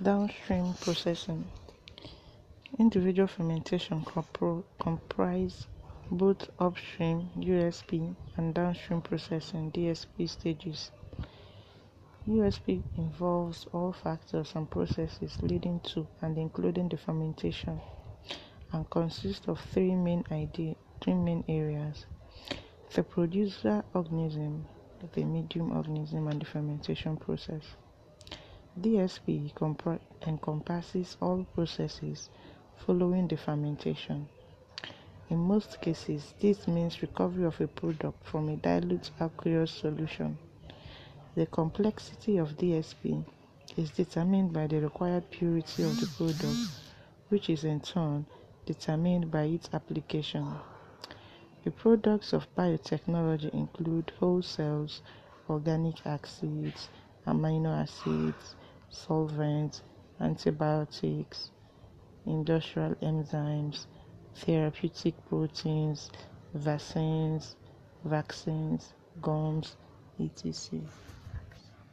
Downstream processing. Individual fermentation comprise both upstream USP and downstream processing DSP stages. USP involves all factors and processes leading to and including the fermentation and consists of three main idea, three main areas: the producer organism, the medium organism, and the fermentation process. DSP encompasses all processes following the fermentation. In most cases, this means recovery of a product from a dilute aqueous solution. The complexity of DSP is determined by the required purity of the product, which is in turn determined by its application. The products of biotechnology include whole cells, organic acids, amino acids, solvents, antibiotics, industrial enzymes, therapeutic proteins, vaccines, vaccines, gums, etc.